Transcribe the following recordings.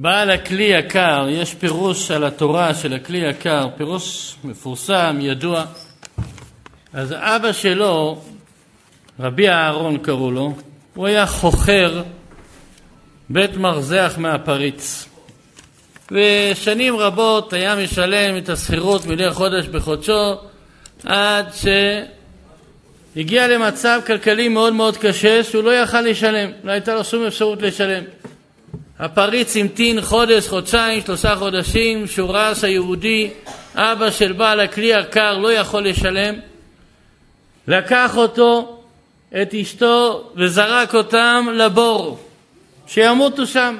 בעל הכלי יקר, יש פירוש על התורה של הכלי יקר, פירוש מפורסם, ידוע. אז אבא שלו, רבי אהרון קראו לו, הוא היה חוכר בית מרזח מהפריץ. ושנים רבות היה משלם את השכירות מדי חודש בחודשו עד שהגיע למצב כלכלי מאוד מאוד קשה שהוא לא יכל לשלם, לא הייתה לו שום אפשרות לשלם. הפריץ המתין חודש, חודשיים, שלושה חודשים, שהוא ראה שהיהודי, אבא של בעל הכלי יקר, לא יכול לשלם. לקח אותו, את אשתו, וזרק אותם לבור, שימותו שם.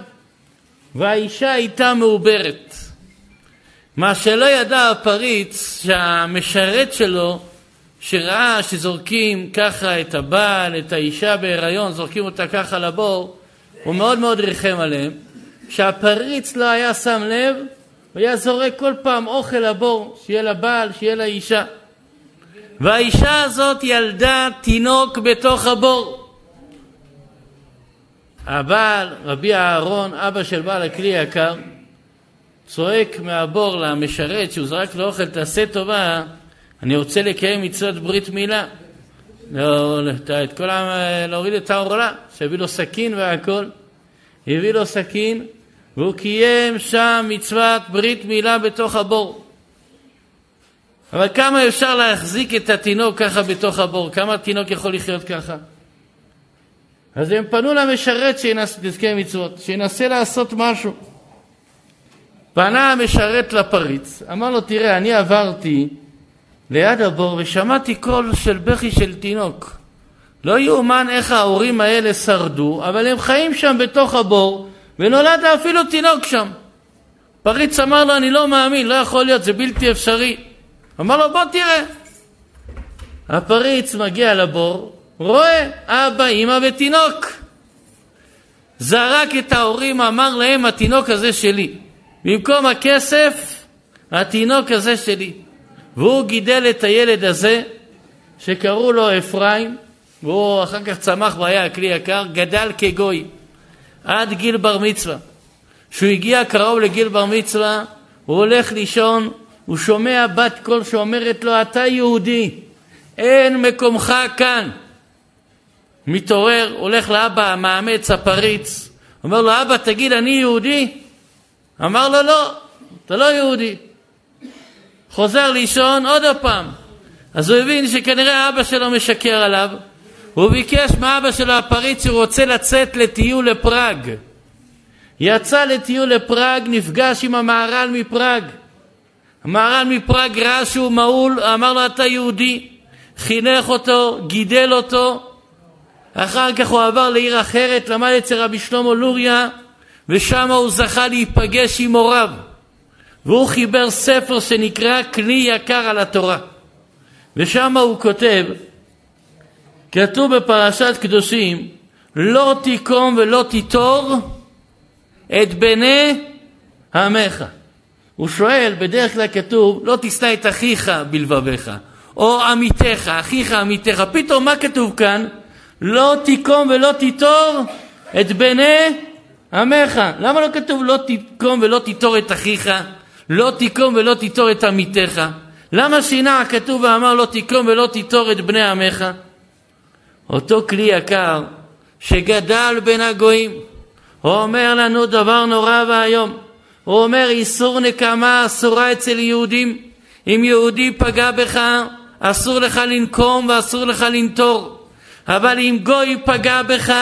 והאישה הייתה מעוברת. מה שלא ידע הפריץ, שהמשרת שלו, שראה שזורקים ככה את הבעל, את האישה בהיריון, זורקים אותה ככה לבור, הוא מאוד מאוד ריחם עליהם. כשהפריץ לא היה שם לב, הוא היה זורק כל פעם אוכל לבור, שיהיה לבעל, שיהיה לאישה. והאישה הזאת ילדה תינוק בתוך הבור. הבעל, רבי אהרון, אבא של בעל הכלי יקר, צועק מהבור למשרת שהוא זרק לו אוכל, תעשה טובה, אני רוצה לקיים מצוות ברית מילה. לא, את כל ה... להוריד את העורלה, שהביא לו סכין והכל. הביא לו סכין, והוא קיים שם מצוות ברית מילה בתוך הבור. אבל כמה אפשר להחזיק את התינוק ככה בתוך הבור? כמה התינוק יכול לחיות ככה? אז הם פנו למשרת שינסה מצוות, שינסה לעשות משהו. פנה המשרת לפריץ, אמר לו, תראה, אני עברתי ליד הבור ושמעתי קול של בכי של תינוק. לא יאומן איך ההורים האלה שרדו, אבל הם חיים שם בתוך הבור, ונולד אפילו תינוק שם. פריץ אמר לו, אני לא מאמין, לא יכול להיות, זה בלתי אפשרי. אמר לו, בוא תראה. הפריץ מגיע לבור, רואה אבא, אמא ותינוק. זרק את ההורים, אמר להם, התינוק הזה שלי. במקום הכסף, התינוק הזה שלי. והוא גידל את הילד הזה, שקראו לו אפרים, והוא אחר כך צמח והיה כלי יקר, גדל כגוי עד גיל בר מצווה. כשהוא הגיע קרוב לגיל בר מצווה, הוא הולך לישון, הוא שומע בת קול שאומרת לו, אתה יהודי, אין מקומך כאן. מתעורר, הולך לאבא המאמץ, הפריץ, אומר לו, אבא, תגיד, אני יהודי? אמר לו, לא, אתה לא יהודי. חוזר לישון עוד פעם. אז הוא הבין שכנראה אבא שלו משקר עליו, הוא ביקש מאבא שלו הפריץ שהוא רוצה לצאת לטיול לפראג. יצא לטיול לפראג, נפגש עם המהר"ל מפראג. המהר"ל מפראג ראה שהוא מעול, אמר לו אתה יהודי, חינך אותו, גידל אותו. אחר כך הוא עבר לעיר אחרת, למד אצל רבי שלמה לוריה, ושם הוא זכה להיפגש עם הוריו. והוא חיבר ספר שנקרא כלי יקר על התורה. ושם הוא כותב כתוב בפרשת קדושים, לא תיקום ולא תיטור את בני עמך. הוא שואל, בדרך כלל כתוב, לא תשנא את אחיך בלבביך, או עמיתך, אחיך עמיתך. פתאום מה כתוב כאן? לא תיקום ולא תיטור את בני עמך. למה לא כתוב לא תיקום ולא תיטור את אחיך? לא תיקום ולא תיטור את עמיתך? למה שינה הכתוב ואמר לא תיקום ולא תיטור את בני עמך? אותו כלי יקר שגדל בין הגויים, הוא אומר לנו דבר נורא ואיום. הוא אומר איסור נקמה אסורה אצל יהודים. אם יהודי פגע בך, אסור לך לנקום ואסור לך לנטור. אבל אם גוי פגע בך,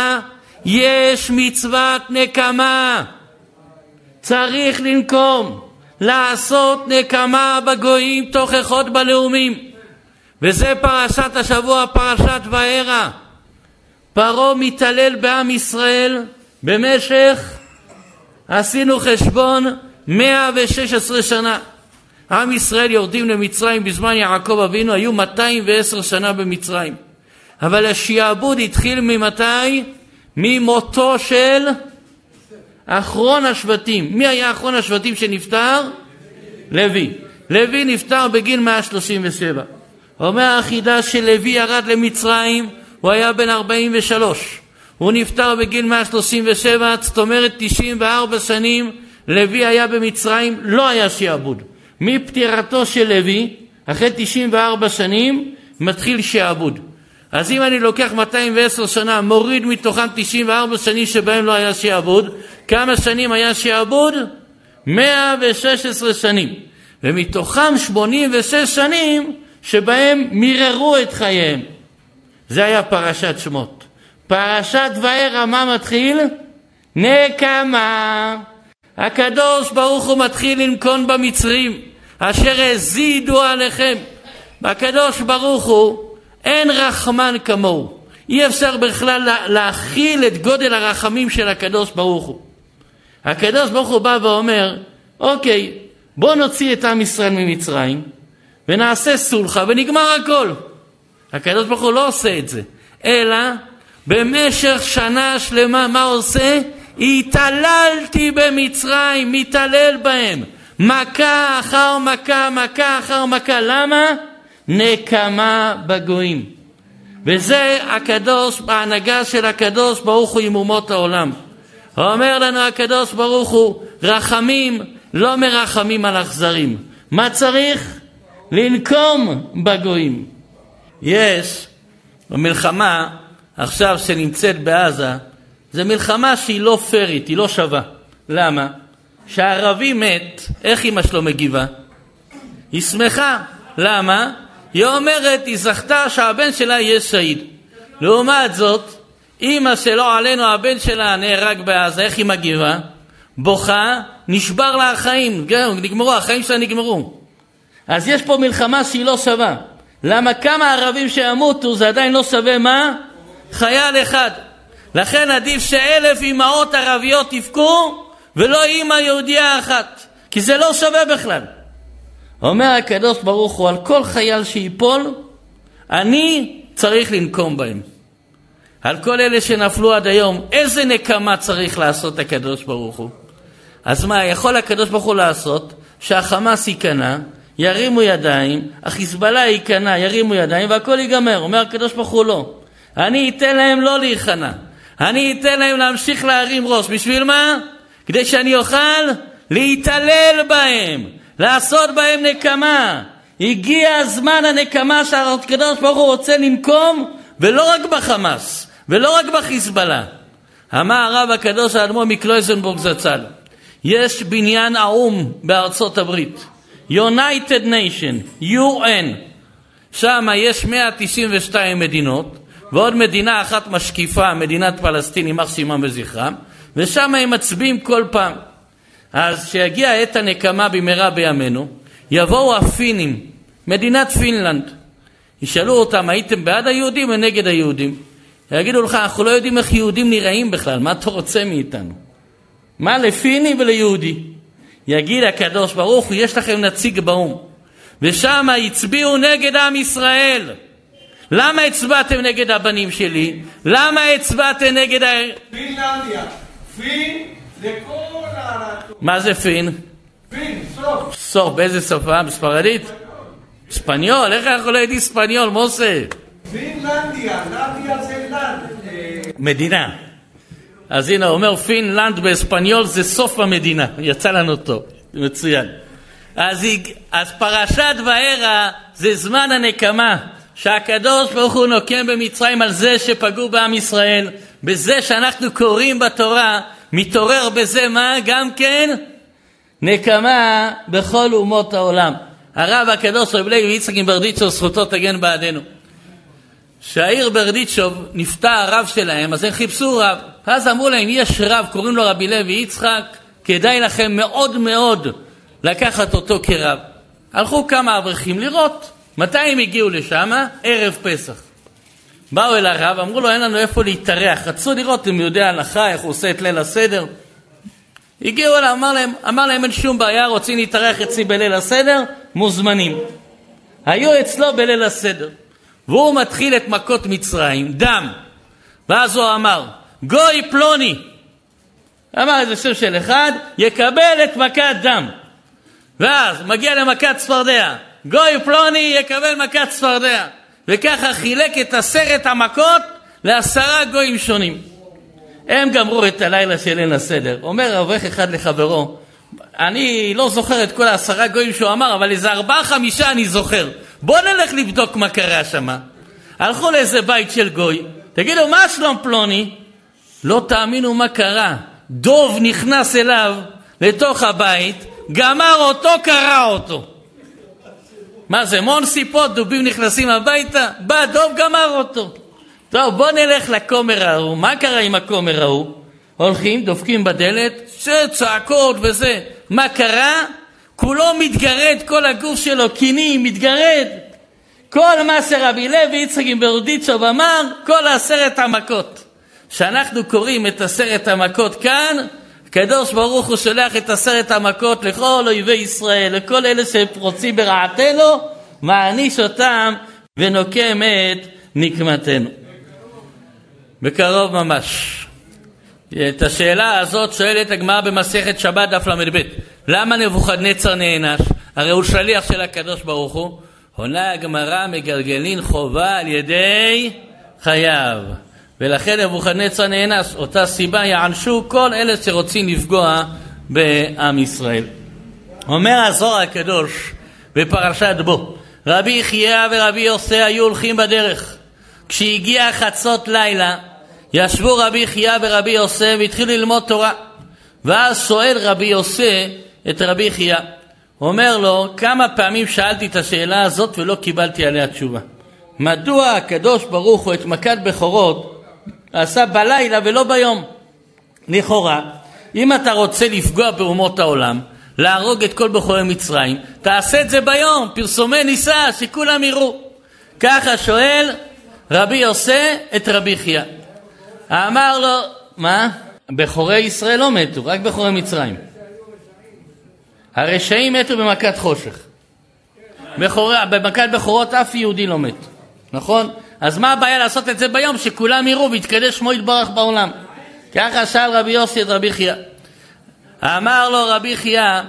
יש מצוות נקמה. צריך לנקום, לעשות נקמה בגויים תוכחות בלאומים. וזה פרשת השבוע, פרשת וארא. פרעה מתעלל בעם ישראל במשך, עשינו חשבון, 116 שנה. עם ישראל יורדים למצרים בזמן יעקב אבינו, היו 210 שנה במצרים. אבל השעבוד התחיל ממתי? ממותו של אחרון השבטים. מי היה אחרון השבטים שנפטר? לוי. לוי נפטר בגיל 137. אומר החידה שלוי ירד למצרים, הוא היה בן 43. הוא נפטר בגיל 137, זאת אומרת 94 שנים לוי היה במצרים, לא היה שעבוד. מפטירתו של לוי, אחרי 94 שנים, מתחיל שעבוד. אז אם אני לוקח 210 שנה, מוריד מתוכם 94 שנים שבהם לא היה שעבוד, כמה שנים היה שעבוד? 116 שנים. ומתוכם 86 שנים שבהם מיררו את חייהם. זה היה פרשת שמות. פרשת וארא, מה מתחיל? נקמה. הקדוש ברוך הוא מתחיל לנקון במצרים, אשר הזידו עליכם. הקדוש ברוך הוא, אין רחמן כמוהו. אי אפשר בכלל להכיל את גודל הרחמים של הקדוש ברוך הוא. הקדוש ברוך הוא בא ואומר, אוקיי, בוא נוציא את עם ישראל ממצרים ונעשה סולחה ונגמר הכל. הקדוש ברוך הוא לא עושה את זה, אלא במשך שנה שלמה מה עושה? התעללתי במצרים, מתעלל בהם. מכה אחר מכה, מכה אחר מכה. למה? נקמה בגויים. וזה הקדוש, בהנהגה של הקדוש ברוך הוא עם אומות העולם. אומר לנו הקדוש ברוך הוא, רחמים לא מרחמים על אכזרים. מה צריך? לנקום בגויים. יש במלחמה עכשיו שנמצאת בעזה, זו מלחמה שהיא לא פיירית, היא לא שווה. למה? כשהערבי מת, איך אמא שלו מגיבה? היא שמחה. למה? היא אומרת, היא זכתה שהבן שלה יהיה שהיד. לעומת זאת, אימא שלו עלינו, הבן שלה נהרג בעזה, איך היא מגיבה? בוכה, נשבר לה החיים, נגמרו, החיים שלה נגמרו. אז יש פה מלחמה שהיא לא שווה. למה כמה ערבים שימותו זה עדיין לא שווה מה? חייל אחד. לכן עדיף שאלף אמהות ערביות יבכו ולא אימא יהודייה אחת, כי זה לא שווה בכלל. אומר הקדוש ברוך הוא על כל חייל שיפול, אני צריך לנקום בהם. על כל אלה שנפלו עד היום, איזה נקמה צריך לעשות הקדוש ברוך הוא? אז מה, יכול הקדוש ברוך הוא לעשות שהחמאס ייכנע, ירימו ידיים, החיזבאללה ייכנע, ירימו ידיים והכל ייגמר. אומר הקדוש ברוך הוא לא. אני אתן להם לא להיכנע. אני אתן להם להמשיך להרים ראש. בשביל מה? כדי שאני אוכל להתעלל בהם, לעשות בהם נקמה. הגיע הזמן הנקמה שהקדוש ברוך הוא רוצה לנקום, ולא רק בחמאס, ולא רק בחיזבאללה. אמר הרב הקדוש האדמו"ר מקלויזנבורג זצ"ל, יש בניין האו"ם בארצות הברית, United Nation, UN, שם יש 192 מדינות, ועוד מדינה אחת משקיפה, מדינת פלסטין, יימח שמם וזכרם, ושם הם מצביעים כל פעם. אז כשיגיע עת הנקמה במהרה בימינו, יבואו הפינים, מדינת פינלנד, ישאלו אותם, הייתם בעד היהודים או נגד היהודים? יגידו לך, אנחנו לא יודעים איך יהודים נראים בכלל, מה אתה רוצה מאיתנו? מה לפיני וליהודי? יגיד הקדוש ברוך הוא, יש לכם נציג באו"ם. ושם הצביעו נגד עם ישראל. למה הצבעתם נגד הבנים שלי? למה הצבעתם נגד ה... פינלנדיה. פין מה זה פין? פין, סוף. סוף, באיזה שפה? בספרדית? ספניול? איך אנחנו לא יודעים ספניול, מוסה? פינלנדיה, לנדיה זה לנד. מדינה. אז הנה, אומר פינלנד באספניול זה סוף המדינה, יצא לנו טוב, מצוין. אז, היא- אז פרשת וארא זה זמן הנקמה, שהקדוש ברוך הוא נוקם במצרים על זה שפגעו בעם ישראל, בזה שאנחנו קוראים בתורה, מתעורר בזה מה? גם כן נקמה בכל אומות העולם. הרב הקדוש רב לוי יצחק עם ברדיצ'ו זכותו תגן בעדנו. שהעיר ברדיצ'וב נפטר הרב שלהם, אז הם חיפשו רב. אז אמרו להם, יש רב, קוראים לו רבי לוי יצחק, כדאי לכם מאוד מאוד לקחת אותו כרב. הלכו כמה אברכים לראות. מתי הם הגיעו לשם? ערב פסח. באו אל הרב, אמרו לו, אין לנו איפה להתארח. רצו לראות אם יודע הלכה, איך הוא עושה את ליל הסדר. הגיעו אליו, אמר להם, אמר להם, אין שום בעיה, רוצים להתארח אצלי בליל הסדר? מוזמנים. היו אצלו בליל הסדר. והוא מתחיל את מכות מצרים, דם. ואז הוא אמר, גוי פלוני, אמר איזה שם של אחד, יקבל את מכת דם. ואז מגיע למכת צפרדע, גוי פלוני יקבל מכת צפרדע. וככה חילק את עשרת המכות לעשרה גויים שונים. הם גמרו את הלילה של ליל הסדר. אומר אברך אחד לחברו, אני לא זוכר את כל העשרה גויים שהוא אמר, אבל איזה ארבעה חמישה אני זוכר. בוא נלך לבדוק מה קרה שם. הלכו לאיזה בית של גוי, תגידו, מה שלום פלוני? לא תאמינו מה קרה. דוב נכנס אליו לתוך הבית, גמר אותו, קרע אותו. מה זה, מון סיפות, דובים נכנסים הביתה? בא דוב, גמר אותו. טוב, בוא נלך לכומר ההוא. מה קרה עם הכומר ההוא? הולכים, דופקים בדלת, צעקות וזה. מה קרה? כולו מתגרד, כל הגוף שלו קינים, מתגרד. כל מה שרבי לוי יצחק ברדיצ'וב אמר, כל עשרת המכות. כשאנחנו קוראים את עשרת המכות כאן, הקדוש ברוך הוא שולח את עשרת המכות לכל אויבי ישראל, לכל אלה שרוצים ברעתנו, מעניש אותם ונוקם את נקמתנו. בקרוב ממש. את השאלה הזאת שואלת הגמרא במסכת שבת דף ל"ב למה נבוכדנצר נענש? הרי הוא שליח של הקדוש ברוך הוא. עונה הגמרא מגלגלין חובה על ידי חייו. ולכן נבוכדנצר נענש. אותה סיבה יענשו כל אלה שרוצים לפגוע בעם ישראל. אומר הזוהר הקדוש בפרשת בו רבי יחיא ורבי יוסי היו הולכים בדרך. כשהגיע חצות לילה ישבו רבי יחיא ורבי יוסי והתחילו ללמוד תורה. ואז שואל רבי יוסי את רבי יחיא, אומר לו, כמה פעמים שאלתי את השאלה הזאת ולא קיבלתי עליה תשובה. מדוע הקדוש ברוך הוא את מכת בכורות עשה בלילה ולא ביום? לכאורה, אם אתה רוצה לפגוע באומות העולם, להרוג את כל בכורי מצרים, תעשה את זה ביום, פרסומי ניסה, שכולם יראו. ככה שואל רבי יוסי את רבי חייא. אמר לו, מה? בכורי ישראל לא מתו, רק בכורי מצרים. הרשעים מתו במכת חושך. בכור... במכת בכורות אף יהודי לא מת, נכון? אז מה הבעיה לעשות את זה ביום שכולם יראו ויתקדש שמו יתברך בעולם? ככה שאל רבי יוסי את רבי חייא. אמר לו רבי חייא,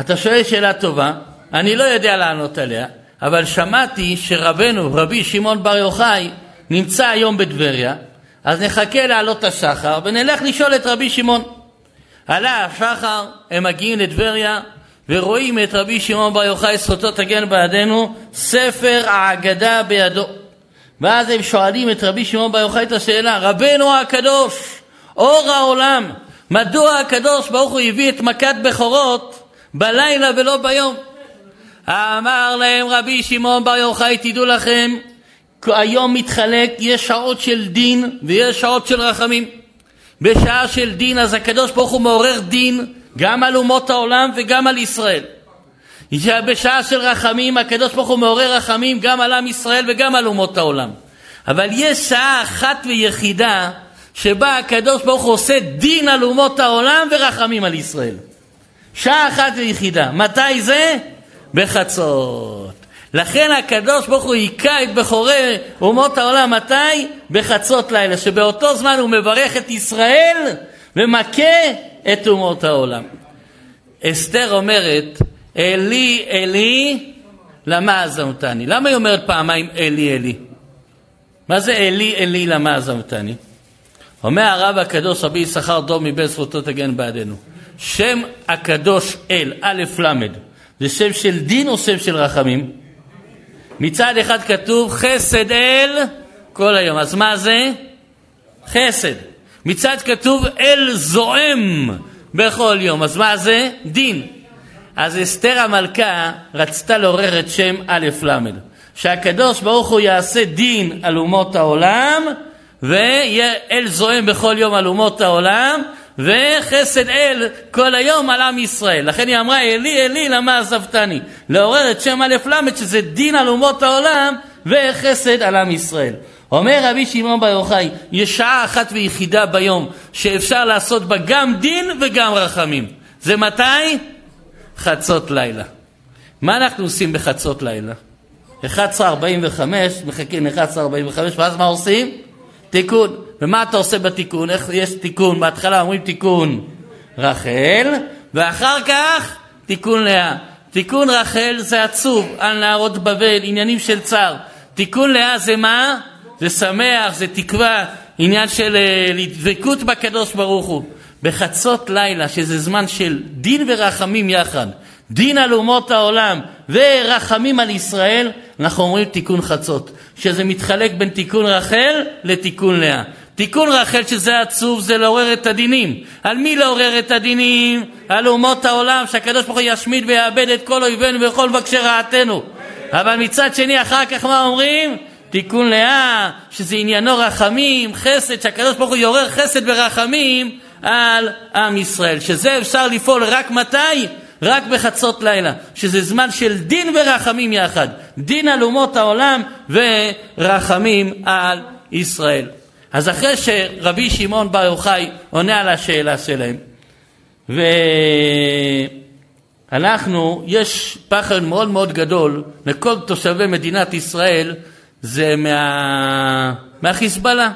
אתה שואל שאלה טובה, אני לא יודע לענות עליה, אבל שמעתי שרבנו, רבי שמעון בר יוחאי, נמצא היום בטבריה, אז נחכה לעלות השחר ונלך לשאול את רבי שמעון. עלה השחר, הם מגיעים לטבריה ורואים את רבי שמעון בר יוחאי, זכותו תגן בעדינו, ספר האגדה בידו. ואז הם שואלים את רבי שמעון בר יוחאי את השאלה, רבנו הקדוש, אור העולם, מדוע הקדוש ברוך הוא הביא את מכת בכורות בלילה ולא ביום? אמר להם רבי שמעון בר יוחאי, תדעו לכם, היום מתחלק, יש שעות של דין ויש שעות של רחמים. בשעה של דין אז הקדוש ברוך הוא מעורר דין גם על אומות העולם וגם על ישראל. בשעה של רחמים הקדוש ברוך הוא מעורר רחמים גם על עם ישראל וגם על אומות העולם. אבל יש שעה אחת ויחידה שבה הקדוש ברוך הוא עושה דין על אומות העולם ורחמים על ישראל. שעה אחת ויחידה. מתי זה? בחצות. לכן הקדוש ברוך הוא היכה את בכורי אומות העולם, מתי? בחצות לילה, שבאותו זמן הוא מברך את ישראל ומכה את אומות העולם. אסתר אומרת, אלי אלי למה עזמתני? למה היא אומרת פעמיים אלי אלי? מה זה אלי אלי למה עזמתני? אומר הרב הקדוש רבי יששכר דור מבית זכותו תגן בעדינו. שם הקדוש אל, א' ל', זה שם של דין או שם של רחמים? מצד אחד כתוב חסד אל כל היום, אז מה זה? חסד. מצד כתוב אל זועם בכל יום, אז מה זה? דין. אז אסתר המלכה רצתה לעורר את שם א' ל', שהקדוש ברוך הוא יעשה דין על אומות העולם ויהיה אל זועם בכל יום על אומות העולם וחסד אל כל היום על עם ישראל. לכן היא אמרה, אלי אלי למה עזבתני? לעורר את שם א' ל' שזה דין על אומות העולם וחסד על עם ישראל. אומר רבי שמעון בר יוחאי, יש שעה אחת ויחידה ביום שאפשר לעשות בה גם דין וגם רחמים. זה מתי? חצות לילה. מה אנחנו עושים בחצות לילה? 11.45, מחכים ל-11.45, ואז מה עושים? תיקון. ומה אתה עושה בתיקון? איך יש תיקון? בהתחלה אומרים תיקון רחל, ואחר כך תיקון לאה. תיקון רחל זה עצוב, על נערות בבל, עניינים של צער. תיקון לאה זה מה? זה שמח, זה תקווה, עניין של uh, דבקות בקדוש ברוך הוא. בחצות לילה, שזה זמן של דין ורחמים יחד, דין על אומות העולם ורחמים על ישראל, אנחנו אומרים תיקון חצות, שזה מתחלק בין תיקון רחל לתיקון לאה. תיקון רחל שזה עצוב זה לעורר את הדינים. על מי לעורר את הדינים? על אומות העולם שהקדוש ברוך הוא ישמיד ויאבד את כל אויבינו וכל מבקשי רעתנו. אבל מצד שני אחר כך מה אומרים? תיקון לאה, שזה עניינו רחמים, חסד, שהקדוש ברוך הוא יעורר חסד ורחמים על עם ישראל. שזה אפשר לפעול רק מתי? רק בחצות לילה, שזה זמן של דין ורחמים יחד. דין על אומות העולם ורחמים על ישראל. אז אחרי שרבי שמעון בר יוחאי עונה על השאלה שלהם, ואנחנו, יש פחד מאוד מאוד גדול לכל תושבי מדינת ישראל, זה מה... מהחיזבאללה,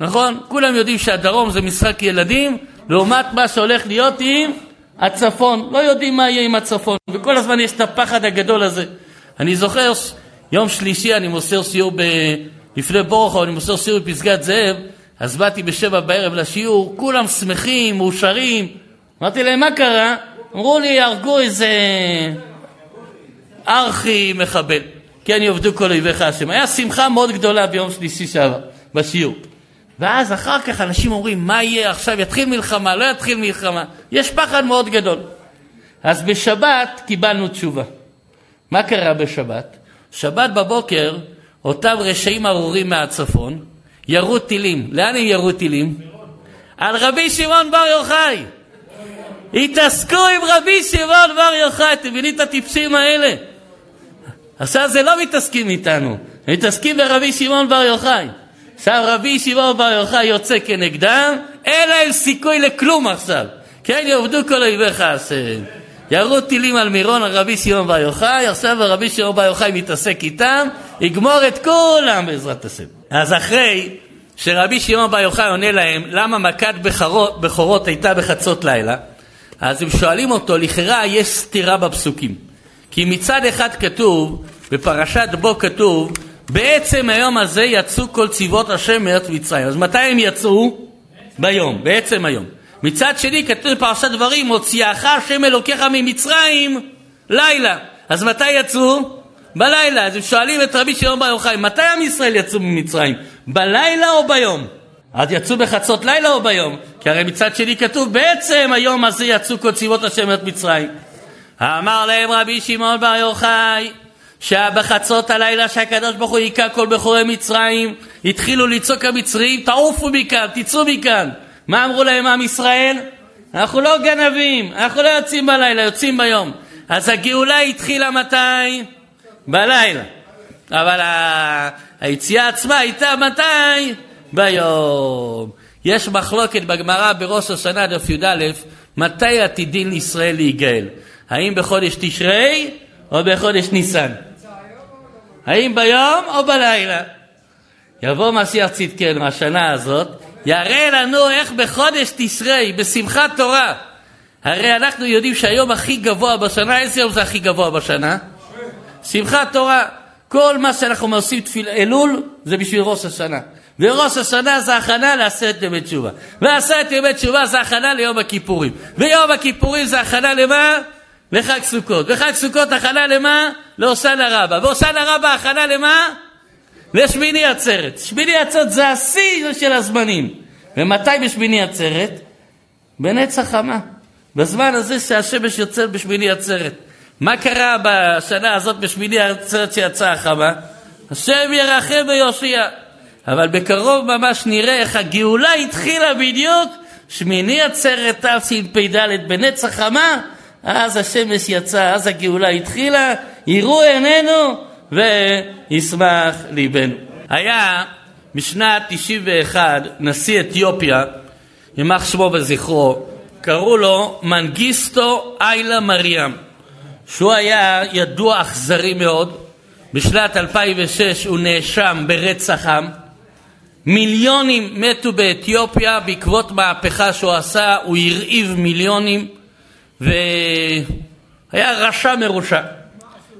נכון? כולם יודעים שהדרום זה משחק ילדים, לעומת מה שהולך להיות עם הצפון. לא יודעים מה יהיה עם הצפון, וכל הזמן יש את הפחד הגדול הזה. אני זוכר, יום שלישי אני מוסר סיור ב... לפני בורחו אני מוסר שיעור בפסגת זאב, אז באתי בשבע בערב לשיעור, כולם שמחים, מאושרים. אמרתי להם, מה קרה? אמרו לי, הרגו איזה ארכי מחבל. כן יעבדו כל אויביך השם. היה שמחה מאוד גדולה ביום שלישי שעבר, בשיעור. ואז אחר כך אנשים אומרים, מה יהיה עכשיו, יתחיל מלחמה, לא יתחיל מלחמה. יש פחד מאוד גדול. אז בשבת קיבלנו תשובה. מה קרה בשבת? שבת בבוקר אותם רשעים ארורים מהצפון ירו טילים. לאן הם ירו טילים? על רבי שמעון בר יוחאי. התעסקו עם רבי שמעון בר יוחאי, אתם מבינים את הטיפשים האלה? עכשיו זה לא מתעסקים איתנו, מתעסקים ברבי שמעון בר יוחאי. עכשיו רבי שמעון בר יוחאי יוצא כנגדם, אין להם סיכוי לכלום עכשיו. כן, יעבדו כל אויביך השם. ירו טילים על מירון, על רבי שמעון בר יוחאי, עכשיו רבי שמעון בר יוחאי מתעסק איתם, יגמור את כולם בעזרת השם. אז אחרי שרבי שמעון בר יוחאי עונה להם למה מכת בכורות, בכורות הייתה בחצות לילה, אז הם שואלים אותו, לכאורה יש סתירה בפסוקים. כי מצד אחד כתוב, בפרשת בו כתוב, בעצם היום הזה יצאו כל צבאות השם מארץ מצרים. אז מתי הם יצאו? ביום, בעצם היום. מצד שני כתוב בפרשת דברים, הוציאך השם אלוקיך ממצרים לילה. אז מתי יצאו? בלילה. אז הם שואלים את רבי שמעון בר יוחאי, מתי עם ישראל יצאו ממצרים? בלילה או ביום? אז יצאו בחצות לילה או ביום? כי הרי מצד שני כתוב, בעצם היום הזה יצאו כל צבאות השם את מצרים. אמר להם רבי שמעון בר יוחאי, שבחצות הלילה שהקדוש ברוך הוא היכה כל בכורי מצרים, התחילו לצעוק המצרים, תעופו מכאן, תצאו מכאן. מה אמרו להם עם ישראל? אנחנו לא גנבים, אנחנו לא יוצאים בלילה, יוצאים ביום. אז הגאולה התחילה מתי? בלילה. אבל היציאה עצמה הייתה מתי? ביום. יש מחלוקת בגמרא בראש השנה דף י"א, מתי עתידין ישראל להיגאל? האם בחודש תשרי או בחודש ניסן? האם ביום או בלילה? יבוא משיח צדקנו השנה הזאת, יראה לנו איך בחודש תשרי, בשמחת תורה. הרי אנחנו יודעים שהיום הכי גבוה בשנה, איזה יום זה הכי גבוה בשנה? שמחת תורה. כל מה שאנחנו עושים תפיל אלול זה בשביל ראש השנה. וראש השנה זה הכנה לעשרת ימי תשובה. ועשרת ימי תשובה זה הכנה ליום הכיפורים. ויום הכיפורים זה הכנה למה? לחג סוכות. וחג סוכות הכנה למה? להושענא רבה. והושענא רבה הכנה למה? לשמיני עצרת. שמיני עצרת זה השיא של הזמנים. ומתי בשמיני עצרת? בנצח חמה. בזמן הזה שהשמש יוצאת בשמיני עצרת. מה קרה בשנה הזאת בשמיני עצרת שיצאה החמה? השם ירחם ויושיע. אבל בקרוב ממש נראה איך הגאולה התחילה בדיוק שמיני עצרת תשפ"ד בנצח חמה, אז השמש יצאה, אז הגאולה התחילה, יראו עינינו וישמח ליבנו. היה בשנת 91 נשיא אתיופיה, יימח שמו וזכרו, קראו לו מנגיסטו איילה מריאם. שהוא היה ידוע אכזרי מאוד. בשנת 2006 הוא נאשם ברצח עם. מיליונים מתו באתיופיה בעקבות מהפכה שהוא עשה, הוא הרעיב מיליונים והיה רשע מרושע.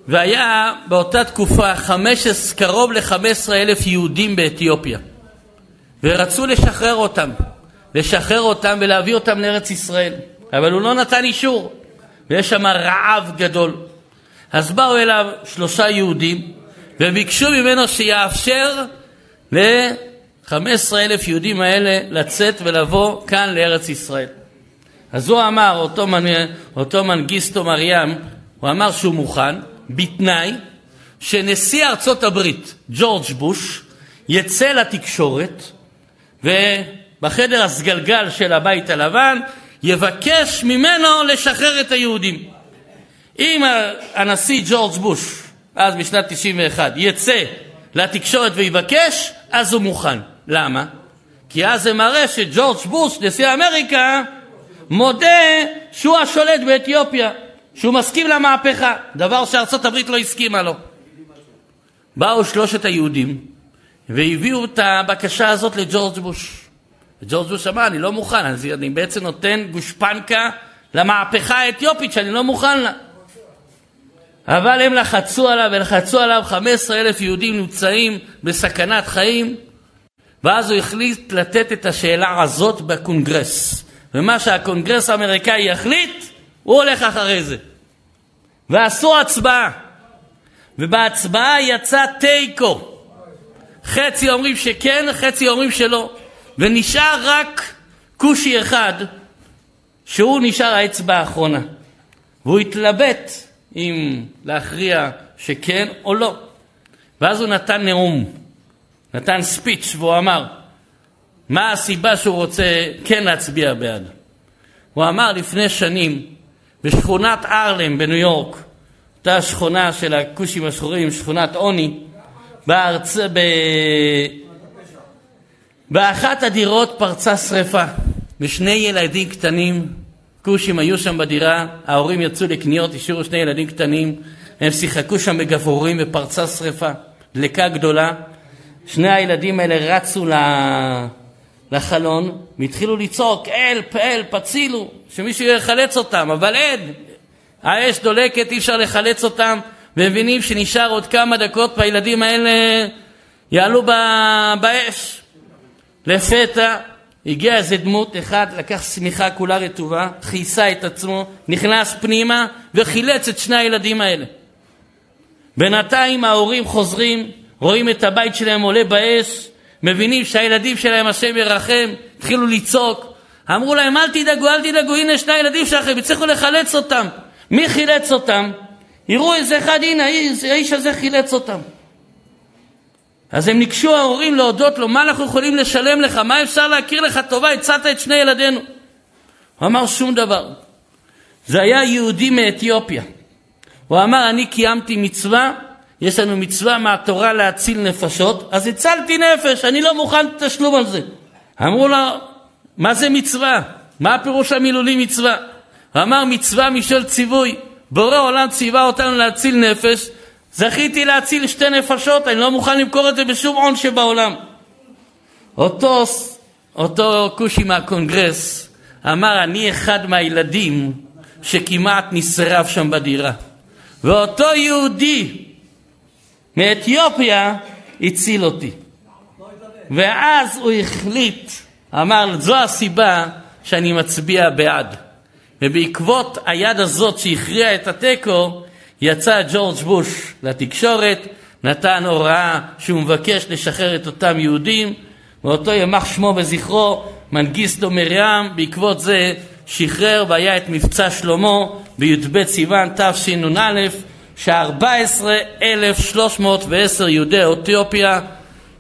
והיה באותה תקופה 15, קרוב ל-15 אלף יהודים באתיופיה ורצו לשחרר אותם לשחרר אותם ולהביא אותם לארץ ישראל. אבל הוא לא נתן אישור, ויש שם רעב גדול. אז באו אליו שלושה יהודים וביקשו ממנו שיאפשר ל-15 אלף יהודים האלה לצאת ולבוא כאן לארץ ישראל. אז הוא אמר, אותו, מנ... אותו מנגיסטו מריאם, הוא אמר שהוא מוכן, בתנאי שנשיא ארצות הברית, ג'ורג' בוש, יצא לתקשורת ובחדר הסגלגל של הבית הלבן יבקש ממנו לשחרר את היהודים. אם הנשיא ג'ורג' בוש, אז בשנת 91, יצא לתקשורת ויבקש, אז הוא מוכן. למה? כי אז זה מראה שג'ורג' בוש, נשיא אמריקה, מודה שהוא השולט באתיופיה, שהוא מסכים למהפכה, דבר שארצות הברית לא הסכימה לו. באו שלושת היהודים והביאו את הבקשה הזאת לג'ורג' בוש. וג'ורג' בוש אמר, אני לא מוכן, אני בעצם נותן גושפנקה למהפכה האתיופית שאני לא מוכן לה. אבל הם לחצו עליו ולחצו עליו, 15 אלף יהודים נמצאים בסכנת חיים, ואז הוא החליט לתת את השאלה הזאת בקונגרס. ומה שהקונגרס האמריקאי יחליט, הוא הולך אחרי זה. ועשו הצבעה, ובהצבעה יצא תיקו. חצי אומרים שכן, חצי אומרים שלא. ונשאר רק כושי אחד, שהוא נשאר האצבע האחרונה. והוא התלבט אם להכריע שכן או לא. ואז הוא נתן נאום, נתן ספיץ', והוא אמר, מה הסיבה שהוא רוצה כן להצביע בעד. הוא אמר לפני שנים, בשכונת ארלם בניו יורק, אותה שכונה של הכושים השחורים, שכונת עוני, בארצ... ב... באחת הדירות פרצה שרפה, ושני ילדים קטנים, כושים היו שם בדירה, ההורים יצאו לקניות, השאירו שני ילדים קטנים, הם שיחקו שם בגברורים ופרצה שרפה, דלקה גדולה. שני הילדים האלה רצו לחלון והתחילו לצעוק, אל, פאל, פצילו, שמישהו יחלץ אותם, אבל אין, האש דולקת, אי אפשר לחלץ אותם, ומבינים שנשאר עוד כמה דקות והילדים האלה יעלו באש. לפתע הגיע איזה דמות אחד, לקח שמיכה כולה רטובה, כיסה את עצמו, נכנס פנימה וחילץ את שני הילדים האלה. בינתיים ההורים חוזרים, רואים את הבית שלהם עולה באש, מבינים שהילדים שלהם השם ירחם, התחילו לצעוק, אמרו להם אל תדאגו, אל תדאגו, הנה שני הילדים שלכם, הצליחו לחלץ אותם. מי חילץ אותם? יראו איזה אחד, הנה האיש הזה חילץ אותם. אז הם ניגשו ההורים להודות לו, מה אנחנו יכולים לשלם לך? מה אפשר להכיר לך טובה? הצעת את שני ילדינו. הוא אמר שום דבר. זה היה יהודי מאתיופיה. הוא אמר, אני קיימתי מצווה, יש לנו מצווה מהתורה להציל נפשות, אז הצלתי נפש, אני לא מוכן תשלום על זה. אמרו לו, מה זה מצווה? מה הפירוש המילולי מצווה? הוא אמר, מצווה משל ציווי. בורא עולם ציווה אותנו להציל נפש, זכיתי להציל שתי נפשות, אני לא מוכן למכור את זה בשום הון שבעולם. אותו, אותו כושי מהקונגרס אמר, אני אחד מהילדים שכמעט נשרף שם בדירה. ואותו יהודי מאתיופיה הציל אותי. ואז הוא החליט, אמר, זו הסיבה שאני מצביע בעד. ובעקבות היד הזאת שהכריעה את התיקו, יצא ג'ורג' בוש לתקשורת, נתן הוראה שהוא מבקש לשחרר את אותם יהודים, ואותו ימח שמו וזכרו, מנגיסטו מרים, בעקבות זה שחרר והיה את מבצע שלמה בי"ב סיוון תשנ"א, ש-14,310 יהודי אתיופיה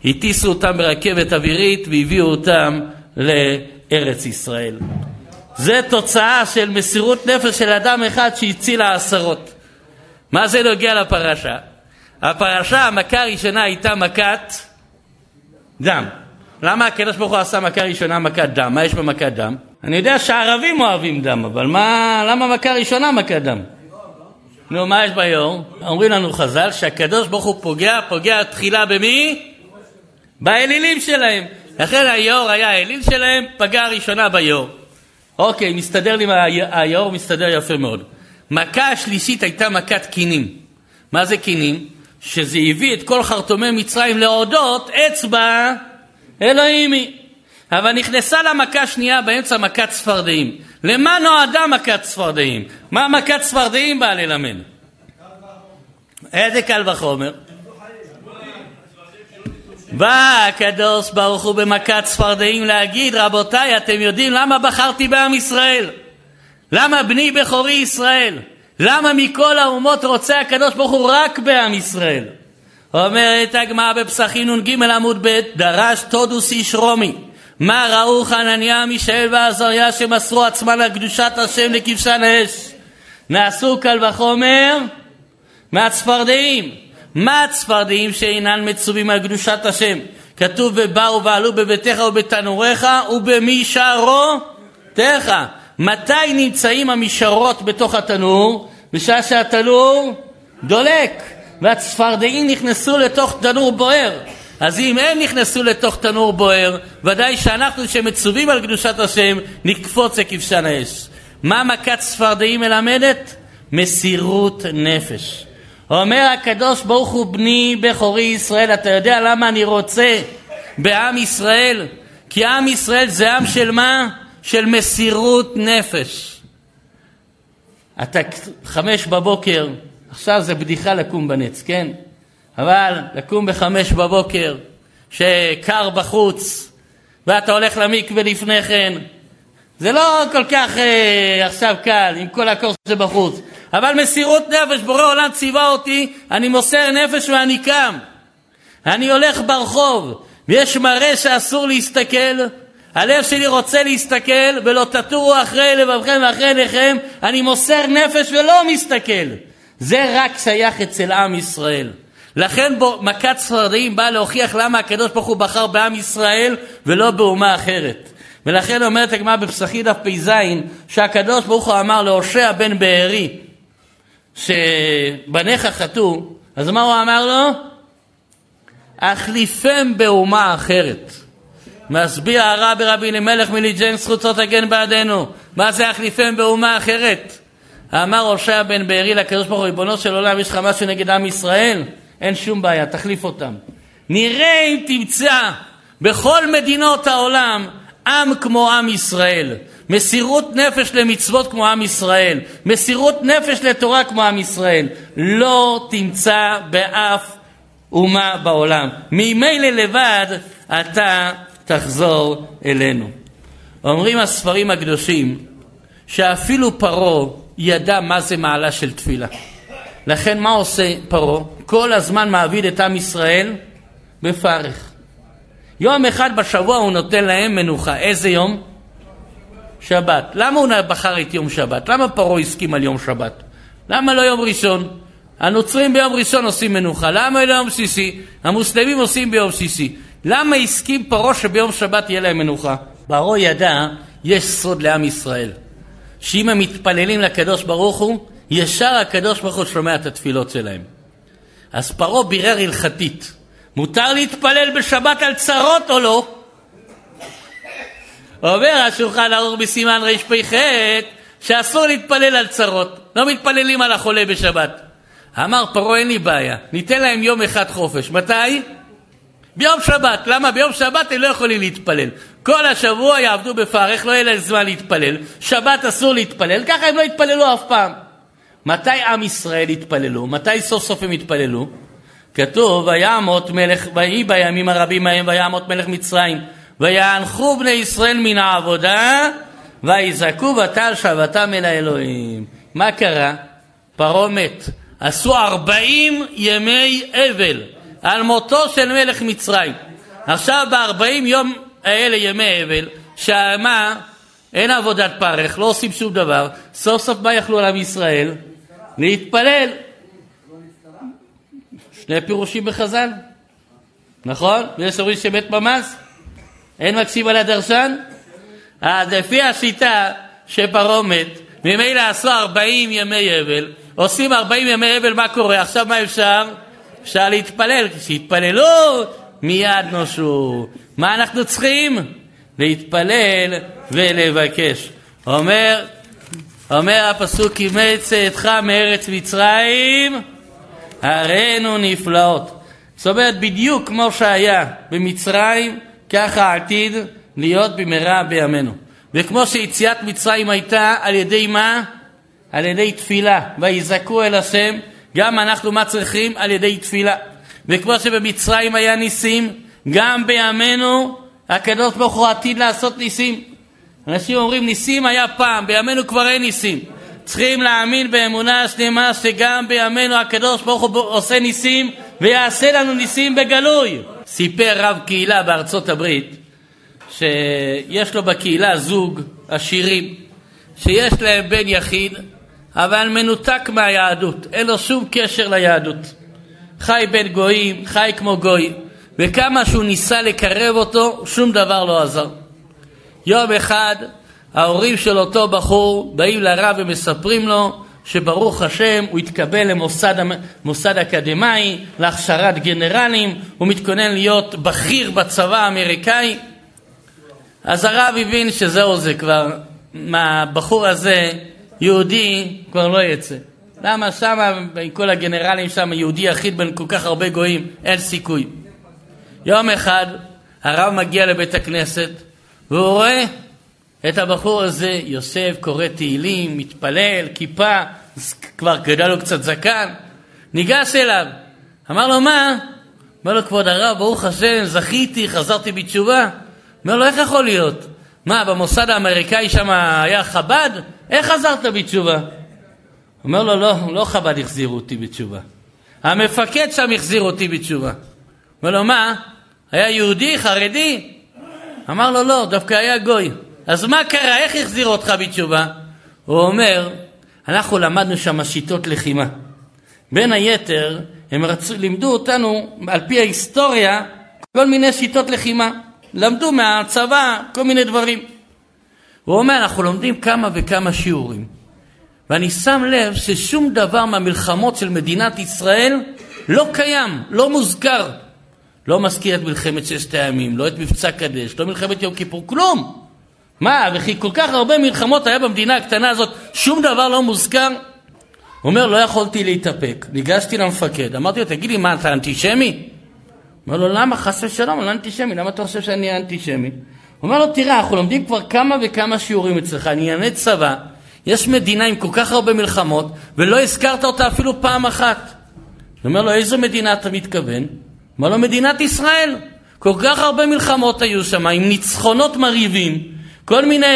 הטיסו אותם ברכבת אווירית והביאו אותם לארץ ישראל. זה תוצאה של מסירות נפש של אדם אחד שהצילה עשרות. מה זה נוגע לפרשה? הפרשה, המכה הראשונה הייתה מכת דם. למה הקדוש ברוך הוא עשה מכה ראשונה מכת דם? מה יש במכת דם? אני יודע שהערבים אוהבים דם, אבל מה, למה מכה ראשונה מכת דם? נו, מה יש ביור? אומרים לנו חז"ל שהקדוש ברוך הוא פוגע, פוגע תחילה במי? באלילים שלהם. לכן היאור היה האליל שלהם, פגע ראשונה ביאור. אוקיי, מסתדר לי, היאור מסתדר יפה מאוד. מכה השלישית הייתה מכת קינים. מה זה קינים? שזה הביא את כל חרטומי מצרים להודות אצבע אלוהימי. אבל נכנסה למכה שנייה באמצע מכת צפרדעים. למה נועדה מכת צפרדעים? מה מכת צפרדעים באה ללמד? איזה קל וחומר? בא הקדוש ברוך הוא במכת צפרדעים להגיד רבותיי אתם יודעים למה בחרתי בעם ישראל? למה בני בכורי ישראל? למה מכל האומות רוצה הקדוש ברוך הוא רק בעם ישראל? אומרת הגמרא בפסחים נ"ג עמוד ב' דרש תודוס איש רומי מה ראו חנניה, מישאל ועזריה שמסרו עצמם על קדושת השם לכבשן האש? נעשו קל וחומר מהצפרדעים. מה הצפרדעים שאינן מצווים על קדושת השם? כתוב ובאו ועלו בביתך ובתנוריך ובמישרותיך. מתי נמצאים המשרות בתוך התנור? בשעה שהתנור דולק והצפרדעים נכנסו לתוך תנור בוער. אז אם הם נכנסו לתוך תנור בוער, ודאי שאנחנו שמצווים על קדושת השם, נקפוץ לכבשן האש. מה מכת צפרדעים מלמדת? מסירות נפש. אומר הקדוש ברוך הוא בני בכורי ישראל, אתה יודע למה אני רוצה בעם ישראל? כי עם ישראל זה עם של מה? של מסירות נפש. אתה חמש בבוקר, עכשיו זה בדיחה לקום בנץ, כן? אבל לקום בחמש בבוקר, שקר בחוץ, ואתה הולך למקווה לפני כן, זה לא כל כך אה, עכשיו קל, עם כל הקור שבחוץ. אבל מסירות נפש, בורא עולם ציווה אותי, אני מוסר נפש ואני קם. אני הולך ברחוב, ויש מראה שאסור להסתכל, הלב שלי רוצה להסתכל, ולא תטורו אחרי לבבכם ואחרי עיניכם, אני מוסר נפש ולא מסתכל. זה רק שייך אצל עם ישראל. לכן בו, מכת צפרדעים באה להוכיח למה הקדוש ברוך הוא בחר בעם ישראל ולא באומה אחרת. ולכן אומרת הגמרא בפסחי דף פ"ז שהקדוש ברוך הוא אמר להושע בן בארי שבניך חטאו, אז מה הוא אמר לו? החליפם באומה אחרת. מסביר הרבי רבי אלימלך מליג'ן זכותו תגן בעדנו. מה זה החליפם באומה אחרת? אמר הושע בן בארי לקדוש ברוך הוא, ריבונו של עולם, יש לך משהו נגד עם ישראל? אין שום בעיה, תחליף אותם. נראה אם תמצא בכל מדינות העולם עם כמו עם ישראל, מסירות נפש למצוות כמו עם ישראל, מסירות נפש לתורה כמו עם ישראל. לא תמצא באף אומה בעולם. ממילא לבד אתה תחזור אלינו. אומרים הספרים הקדושים שאפילו פרעה ידע מה זה מעלה של תפילה. לכן מה עושה פרעה? כל הזמן מעביד את עם ישראל בפרך. יום אחד בשבוע הוא נותן להם מנוחה. איזה יום? שבת. למה הוא בחר את יום שבת? למה פרעה הסכים על יום שבת? למה לא יום ראשון? הנוצרים ביום ראשון עושים מנוחה, למה לא יום שישי? המוסלמים עושים ביום שישי. למה הסכים פרעה שביום שבת יהיה להם מנוחה? פרעה ידע, יש סוד לעם ישראל, שאם הם מתפללים לקדוש ברוך הוא, ישר הקדוש ברוך הוא שומע את התפילות שלהם. אז פרעה בירר הלכתית, מותר להתפלל בשבת על צרות או לא? אומר השולחן ערוך בסימן רפ"ח שאסור להתפלל על צרות, לא מתפללים על החולה בשבת. אמר פרעה אין לי בעיה, ניתן להם יום אחד חופש. מתי? ביום שבת. למה? ביום שבת הם לא יכולים להתפלל. כל השבוע יעבדו בפרך, לא יהיה להם זמן להתפלל. שבת אסור להתפלל, ככה הם לא יתפללו אף פעם. מתי עם ישראל התפללו? מתי סוף סוף הם התפללו? כתוב, ויעמות מלך, ויהי בימים הרבים ההם, ויעמות מלך מצרים, ויענחו בני ישראל מן העבודה, ויזעקו ותל שבתם אל האלוהים. מה קרה? פרעה מת. עשו ארבעים ימי אבל על מותו של מלך מצרים. עכשיו בארבעים יום האלה ימי אבל, שמה? אין עבודת פרך, לא עושים שום דבר. סוף סוף מה יכלו על עם ישראל? להתפלל. שני פירושים בחז"ל, נכון? ויש אומרים שמת ממ"ס? אין מקשיב על הדרשן? אז לפי השיטה שפרעה מת, ממילא עשו ארבעים ימי אבל, עושים ארבעים ימי אבל, מה קורה? עכשיו מה אפשר? אפשר להתפלל, כשיתפללו מיד נושו. מה אנחנו צריכים? להתפלל ולבקש. אומר, אומר הפסוק, אימץ צאתך מארץ מצרים, הראינו נפלאות. זאת אומרת, בדיוק כמו שהיה במצרים, ככה העתיד להיות במהרה בימינו. וכמו שיציאת מצרים הייתה על ידי מה? על ידי תפילה. ויזעקו אל השם, גם אנחנו מה צריכים? על ידי תפילה. וכמו שבמצרים היה ניסים, גם בימינו הקדוש ברוך הוא עתיד לעשות ניסים. אנשים אומרים ניסים היה פעם, בימינו כבר אין ניסים. צריכים להאמין באמונה שלמה שגם בימינו הקדוש ברוך הוא עושה ניסים ויעשה לנו ניסים בגלוי. סיפר רב קהילה בארצות הברית שיש לו בקהילה זוג עשירים שיש להם בן יחיד אבל מנותק מהיהדות, אין לו שום קשר ליהדות. חי בין גויים, חי כמו גוי, וכמה שהוא ניסה לקרב אותו, שום דבר לא עזר. יום אחד ההורים של אותו בחור באים לרב ומספרים לו שברוך השם הוא התקבל למוסד אקדמאי, להכשרת גנרלים, הוא מתכונן להיות בכיר בצבא האמריקאי. אז הרב הבין שזהו זה כבר, מהבחור הזה, יהודי כבר לא יצא. למה שמה, עם כל הגנרלים שם, יהודי יחיד בין כל כך הרבה גויים, אין סיכוי. יום אחד הרב מגיע לבית הכנסת והוא רואה את הבחור הזה יושב, קורא תהילים, מתפלל, כיפה, כבר גדל לו קצת זקן, ניגש אליו, אמר לו מה? אומר לו כבוד הרב, ברוך השם, זכיתי, חזרתי בתשובה. אומר לו איך יכול להיות? מה, במוסד האמריקאי שם היה חב"ד? איך חזרת בתשובה? אומר לו, לא, לא חב"ד החזירו אותי בתשובה. המפקד שם החזיר אותי בתשובה. אומר לו, מה? היה יהודי, חרדי? אמר לו, לא, דווקא היה גוי. אז מה קרה? איך החזיר אותך בתשובה? הוא אומר, אנחנו למדנו שם שיטות לחימה. בין היתר, הם רצו, לימדו אותנו, על פי ההיסטוריה, כל מיני שיטות לחימה. למדו מהצבא כל מיני דברים. הוא אומר, אנחנו לומדים כמה וכמה שיעורים. ואני שם לב ששום דבר מהמלחמות של מדינת ישראל לא קיים, לא מוזכר. לא מזכיר את מלחמת ששת הימים, לא את מבצע קדש, לא מלחמת יום כיפור, כלום. מה, וכי כל כך הרבה מלחמות היה במדינה הקטנה הזאת, שום דבר לא מוזכר? הוא אומר, לא יכולתי להתאפק. ניגשתי למפקד, אמרתי לו, תגיד לי, מה, אתה אנטישמי? אומר לו, למה? חס ושלום, אני לא אנטישמי, למה אתה חושב שאני אנטישמי? הוא אומר לו, תראה, אנחנו לומדים כבר כמה וכמה שיעורים אצלך, ענייני צבא, יש מדינה עם כל כך הרבה מלחמות, ולא הזכרת אותה אפילו פעם אחת. הוא אומר לו, איזו מדינה אתה מתכוון? אומר לו, מדינת ישראל. כל כך הרבה מלחמות היו שם, עם ניצחונות מרהיבים, כל מיני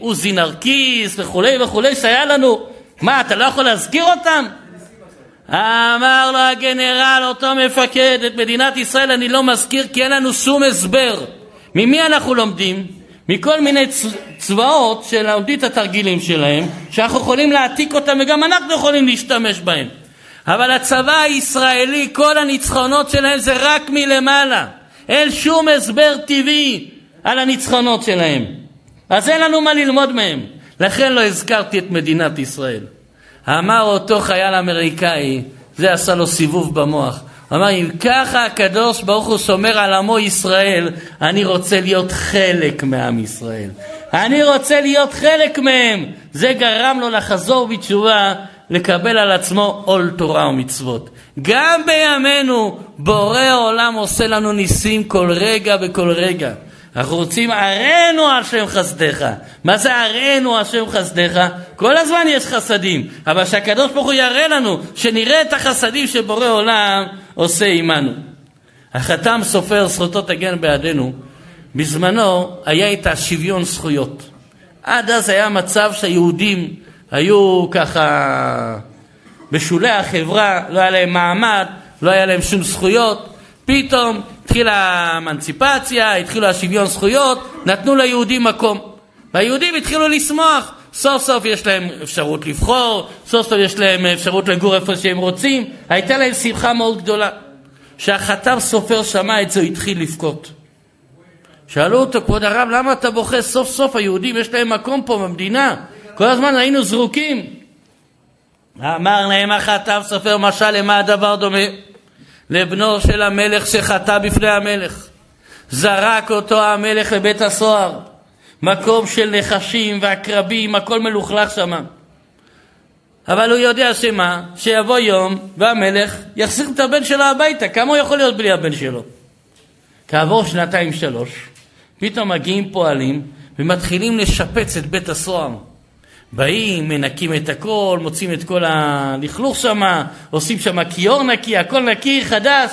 עוזי נרקיס וכולי וכולי שהיה לנו. מה, אתה לא יכול להזכיר אותם? אמר לו הגנרל, אותו מפקד, את מדינת ישראל אני לא מזכיר כי אין לנו שום הסבר. ממי אנחנו לומדים? מכל מיני צבאות שלומדים את התרגילים שלהם, שאנחנו יכולים להעתיק אותם וגם אנחנו יכולים להשתמש בהם. אבל הצבא הישראלי, כל הניצחונות שלהם זה רק מלמעלה. אין שום הסבר טבעי על הניצחונות שלהם. אז אין לנו מה ללמוד מהם. לכן לא הזכרתי את מדינת ישראל. אמר אותו חייל אמריקאי, זה עשה לו סיבוב במוח. אמר, אם ככה הקדוש ברוך הוא שומר על עמו ישראל, אני רוצה להיות חלק מעם ישראל. אני רוצה להיות חלק מהם. זה גרם לו לחזור בתשובה, לקבל על עצמו עול תורה ומצוות. גם בימינו בורא העולם עושה לנו ניסים כל רגע וכל רגע. אנחנו רוצים ערנו השם חסדך. מה זה ערנו השם חסדך? כל הזמן יש חסדים, אבל שהקדוש ברוך הוא יראה לנו, שנראה את החסדים שבורא עולם עושה עמנו. החתם סופר זכותו תגן בעדינו, בזמנו היה איתה שוויון זכויות. עד אז היה מצב שהיהודים היו ככה בשולי החברה, לא היה להם מעמד, לא היה להם שום זכויות. פתאום התחילה האמנציפציה, התחילו השוויון זכויות, נתנו ליהודים מקום. והיהודים התחילו לשמוח. סוף סוף יש להם אפשרות לבחור, סוף סוף יש להם אפשרות לגור איפה שהם רוצים. הייתה להם שמחה מאוד גדולה. כשהחתם סופר שמע את זה, הוא התחיל לבכות. שאלו אותו, כבוד הרב, למה אתה בוכה? סוף סוף היהודים יש להם מקום פה במדינה. כל הזמן היינו זרוקים. אמר להם החטב סופר משל למה הדבר דומה? לבנו של המלך שחטא בפני המלך. זרק אותו המלך לבית הסוהר, מקום של נחשים ועקרבים, הכל מלוכלך שם. אבל הוא יודע שמה? שיבוא יום והמלך יחזיר את הבן שלו הביתה, כמה הוא יכול להיות בלי הבן שלו? כעבור שנתיים שלוש, פתאום מגיעים פועלים ומתחילים לשפץ את בית הסוהר. באים, מנקים את הכל, מוצאים את כל הלכלוך שם, עושים שם כיור נקי, הכל נקי, חדש.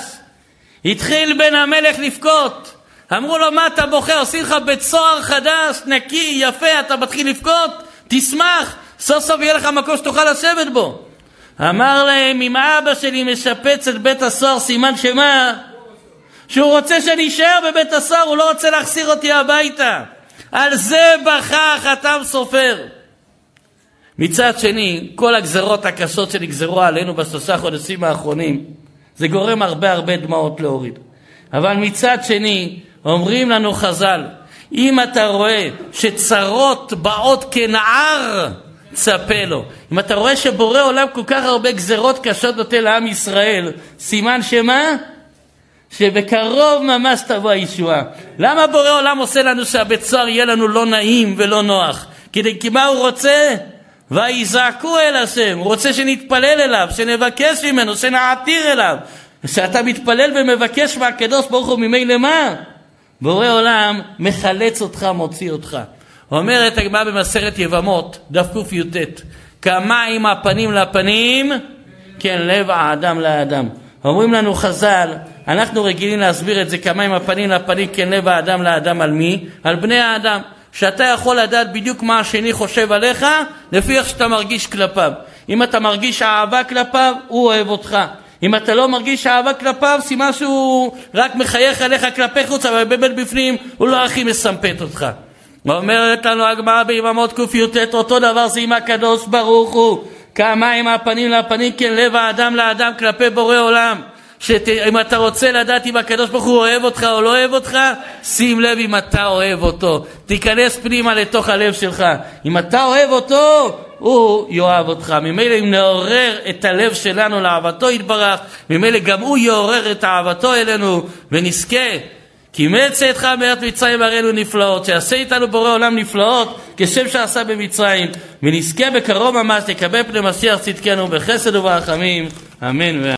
התחיל בן המלך לבכות. אמרו לו, מה אתה בוכה? עושים לך בית סוהר חדש, נקי, יפה, אתה מתחיל לבכות? תשמח, סוף סוף יהיה לך מקום שתוכל לשבת בו. אמר להם, אם אבא שלי משפץ את בית הסוהר, סימן שמה? שהוא רוצה שאני אשאר בבית הסוהר, הוא לא רוצה להחזיר אותי הביתה. על זה בכה החתם סופר. מצד שני, כל הגזרות הקשות שנגזרו עלינו בשלושה חודשים האחרונים, זה גורם הרבה הרבה דמעות להוריד. אבל מצד שני, אומרים לנו חז"ל, אם אתה רואה שצרות באות כנער, צפה לו. אם אתה רואה שבורא עולם כל כך הרבה גזרות קשות נותן לעם ישראל, סימן שמה? שבקרוב ממש תבוא הישועה. למה בורא עולם עושה לנו שהבית סוהר יהיה לנו לא נעים ולא נוח? כדי, כי מה הוא רוצה? ויזעקו אל השם, הוא רוצה שנתפלל אליו, שנבקש ממנו, שנעתיר אליו. כשאתה מתפלל ומבקש מהקדוש ברוך הוא ממילא מה? בורא עולם מחלץ אותך, מוציא אותך. אומרת הגמרא במסכת יבמות, דף קי"ט, כמים הפנים לפנים, כן לב האדם לאדם. אומרים לנו חז"ל, אנחנו רגילים להסביר את זה כמים הפנים לפנים, כן לב האדם לאדם על מי? על בני האדם. שאתה יכול לדעת בדיוק מה השני חושב עליך, לפי איך שאתה מרגיש כלפיו. אם אתה מרגיש אהבה כלפיו, הוא אוהב אותך. אם אתה לא מרגיש אהבה כלפיו, סימן שהוא רק מחייך עליך כלפי חוץ, אבל באמת בפנים הוא לא הכי מסמפת אותך. אומרת לנו הגמרא ביממות קי"ט, אותו דבר זה עם הקדוש ברוך הוא. כמים הפנים לפנים, כן לב האדם לאדם כלפי בורא עולם. שאם אתה רוצה לדעת אם הקדוש ברוך הוא אוהב אותך או לא אוהב אותך, שים לב אם אתה אוהב אותו. תיכנס פנימה לתוך הלב שלך. אם אתה אוהב אותו, הוא יאהב אותך. ממילא אם נעורר את הלב שלנו לאהבתו יתברך, ממילא גם הוא יעורר את אהבתו אלינו ונזכה. כי מצאתך מארץ מצרים הראינו נפלאות, שיעשה איתנו בורא עולם נפלאות, כשם שעשה במצרים, ונזכה בקרוב ממש לקבל פני משיח צדקנו בחסד וברחמים, אמן.